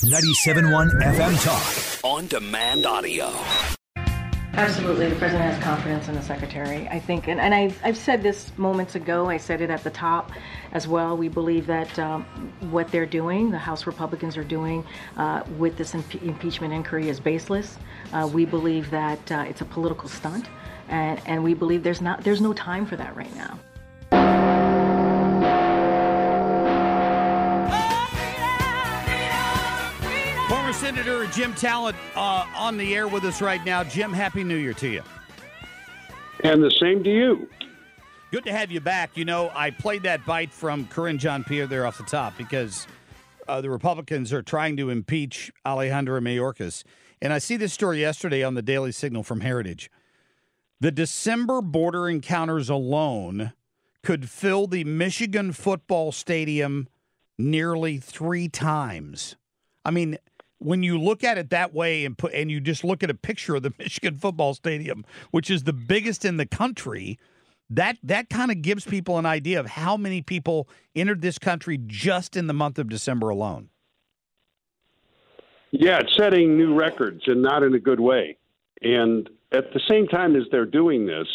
97.1 FM Talk. On demand audio. Absolutely. The president has confidence in the secretary. I think, and, and I've, I've said this moments ago, I said it at the top as well. We believe that um, what they're doing, the House Republicans are doing uh, with this impe- impeachment inquiry is baseless. Uh, we believe that uh, it's a political stunt, and, and we believe there's, not, there's no time for that right now. Senator Jim Talent uh, on the air with us right now. Jim, Happy New Year to you. And the same to you. Good to have you back. You know, I played that bite from Karine Jean-Pierre there off the top because uh, the Republicans are trying to impeach Alejandro Mayorkas. And I see this story yesterday on the Daily Signal from Heritage. The December border encounters alone could fill the Michigan football stadium nearly three times. I mean, when you look at it that way and put and you just look at a picture of the Michigan football stadium, which is the biggest in the country, that that kind of gives people an idea of how many people entered this country just in the month of December alone. Yeah, it's setting new records and not in a good way. And at the same time as they're doing this,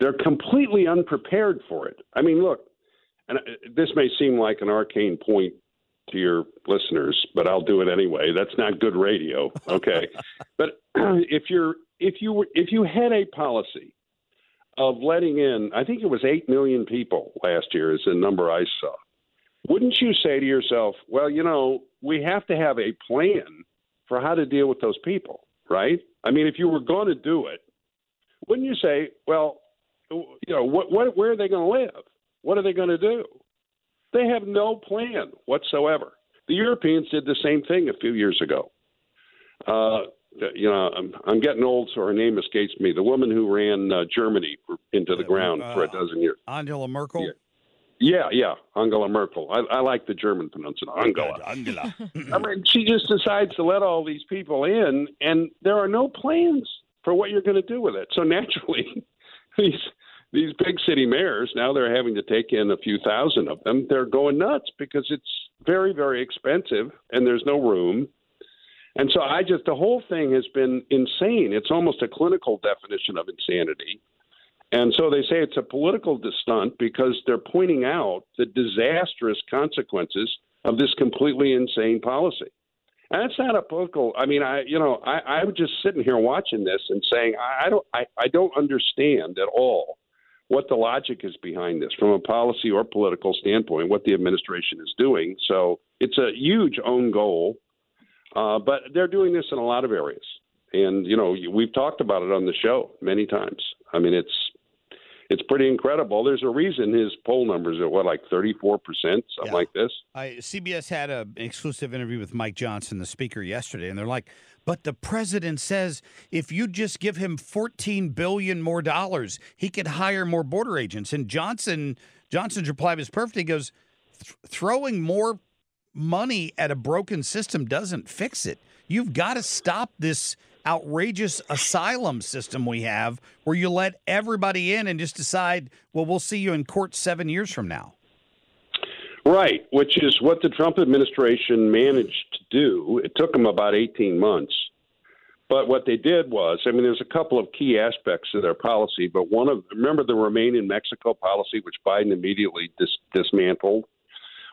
they're completely unprepared for it. I mean, look, and uh, this may seem like an arcane point to your listeners, but I'll do it anyway. That's not good radio, okay? but if you're if you were if you had a policy of letting in, I think it was eight million people last year is the number I saw. Wouldn't you say to yourself, well, you know, we have to have a plan for how to deal with those people, right? I mean, if you were going to do it, wouldn't you say, well, you know, what, what, where are they going to live? What are they going to do? They have no plan whatsoever. The Europeans did the same thing a few years ago. Uh, you know, I'm, I'm, getting old, so her name escapes me. The woman who ran uh, Germany into the uh, ground for a dozen years. Angela Merkel. Yeah. Yeah, yeah, Angela Merkel. I, I like the German pronunciation, Angela. Angela. I mean, she just decides to let all these people in, and there are no plans for what you're going to do with it. So naturally, these these big city mayors now they're having to take in a few thousand of them. They're going nuts because it's very, very expensive, and there's no room. And so I just the whole thing has been insane. It's almost a clinical definition of insanity. And so they say it's a political stunt because they're pointing out the disastrous consequences of this completely insane policy. And it's not a political. I mean, I you know I I'm just sitting here watching this and saying I, I don't I, I don't understand at all what the logic is behind this from a policy or political standpoint. What the administration is doing. So it's a huge own goal, uh, but they're doing this in a lot of areas. And you know we've talked about it on the show many times. I mean it's it's pretty incredible. There's a reason his poll numbers are what like 34 percent, something yeah. like this. I, CBS had an exclusive interview with Mike Johnson, the speaker, yesterday, and they're like, "But the president says if you just give him 14 billion more dollars, he could hire more border agents." And Johnson Johnson's reply was perfect. He goes, "Throwing more money at a broken system doesn't fix it. You've got to stop this." Outrageous asylum system we have where you let everybody in and just decide, well, we'll see you in court seven years from now. Right, which is what the Trump administration managed to do. It took them about 18 months. But what they did was, I mean, there's a couple of key aspects of their policy, but one of, remember the Remain in Mexico policy, which Biden immediately dis- dismantled?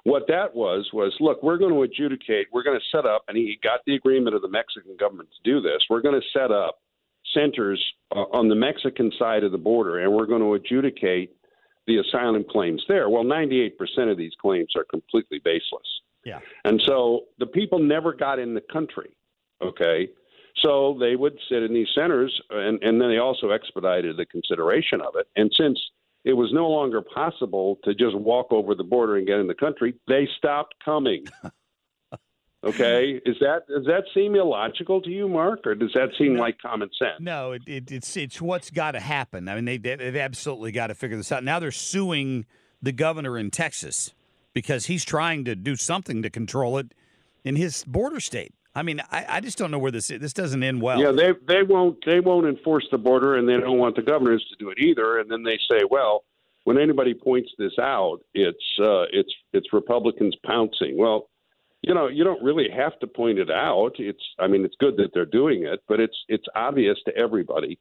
What that was was, look, we're going to adjudicate. We're going to set up, and he got the agreement of the Mexican government to do this. We're going to set up centers uh, on the Mexican side of the border, and we're going to adjudicate the asylum claims there. Well, 98% of these claims are completely baseless. Yeah. And so the people never got in the country. Okay. So they would sit in these centers, and, and then they also expedited the consideration of it. And since it was no longer possible to just walk over the border and get in the country. They stopped coming. Okay, is that does that seem illogical to you, Marc, or does that seem no. like common sense? No, it, it, it's it's what's got to happen. I mean, they they've absolutely got to figure this out. Now they're suing the governor in Texas because he's trying to do something to control it in his border state. I mean, I, I just don't know where this this doesn't end well. Yeah, they they won't they won't enforce the border, and they don't want the governors to do it either. And then they say, well, when anybody points this out, it's uh, it's it's Republicans pouncing. Well, you know, you don't really have to point it out. It's, I mean, it's good that they're doing it, but it's it's obvious to everybody.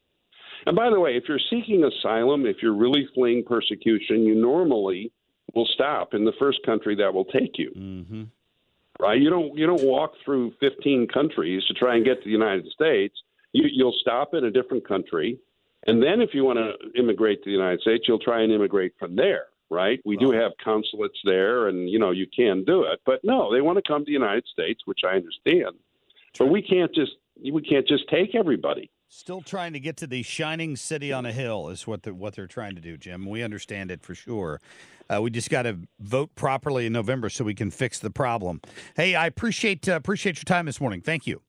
And by the way, if you're seeking asylum, if you're really fleeing persecution, you normally will stop in the first country that will take you. Mm-hmm. Right? You don't you don't walk through 15 countries to try and get to the United States. You, you'll stop in a different country, and then if you want to immigrate to the United States, you'll try and immigrate from there right? We do have consulates there, and you know you can do it. But no, they want to come to the United States, which I understand. But we can't just we can't just take everybody. Still trying to get to the shining city on a hill is what they're, what they're trying to do, Jim. We understand it for sure. Uh, we just got to vote properly in November so we can fix the problem. Hey, I appreciate uh, appreciate your time this morning. Thank you.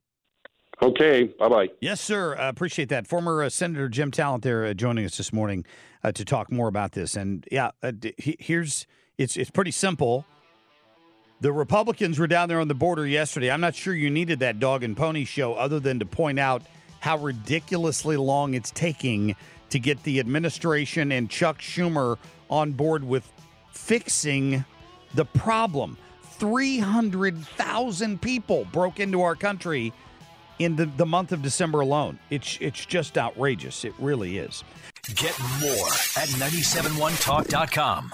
Okay, bye bye. Yes, sir. Uh, appreciate that. Former uh, Senator Jim Talent there uh, joining us this morning uh, to talk more about this. And yeah, uh, here's it's it's pretty simple. The Republicans were down there on the border yesterday. I'm not sure you needed that dog and pony show other than to point out how ridiculously long it's taking to get the administration and Chuck Schumer on board with fixing the problem. 300,000 people broke into our country in the, the month of December alone. It's it's just outrageous. It really is. Get more at 971talk.com.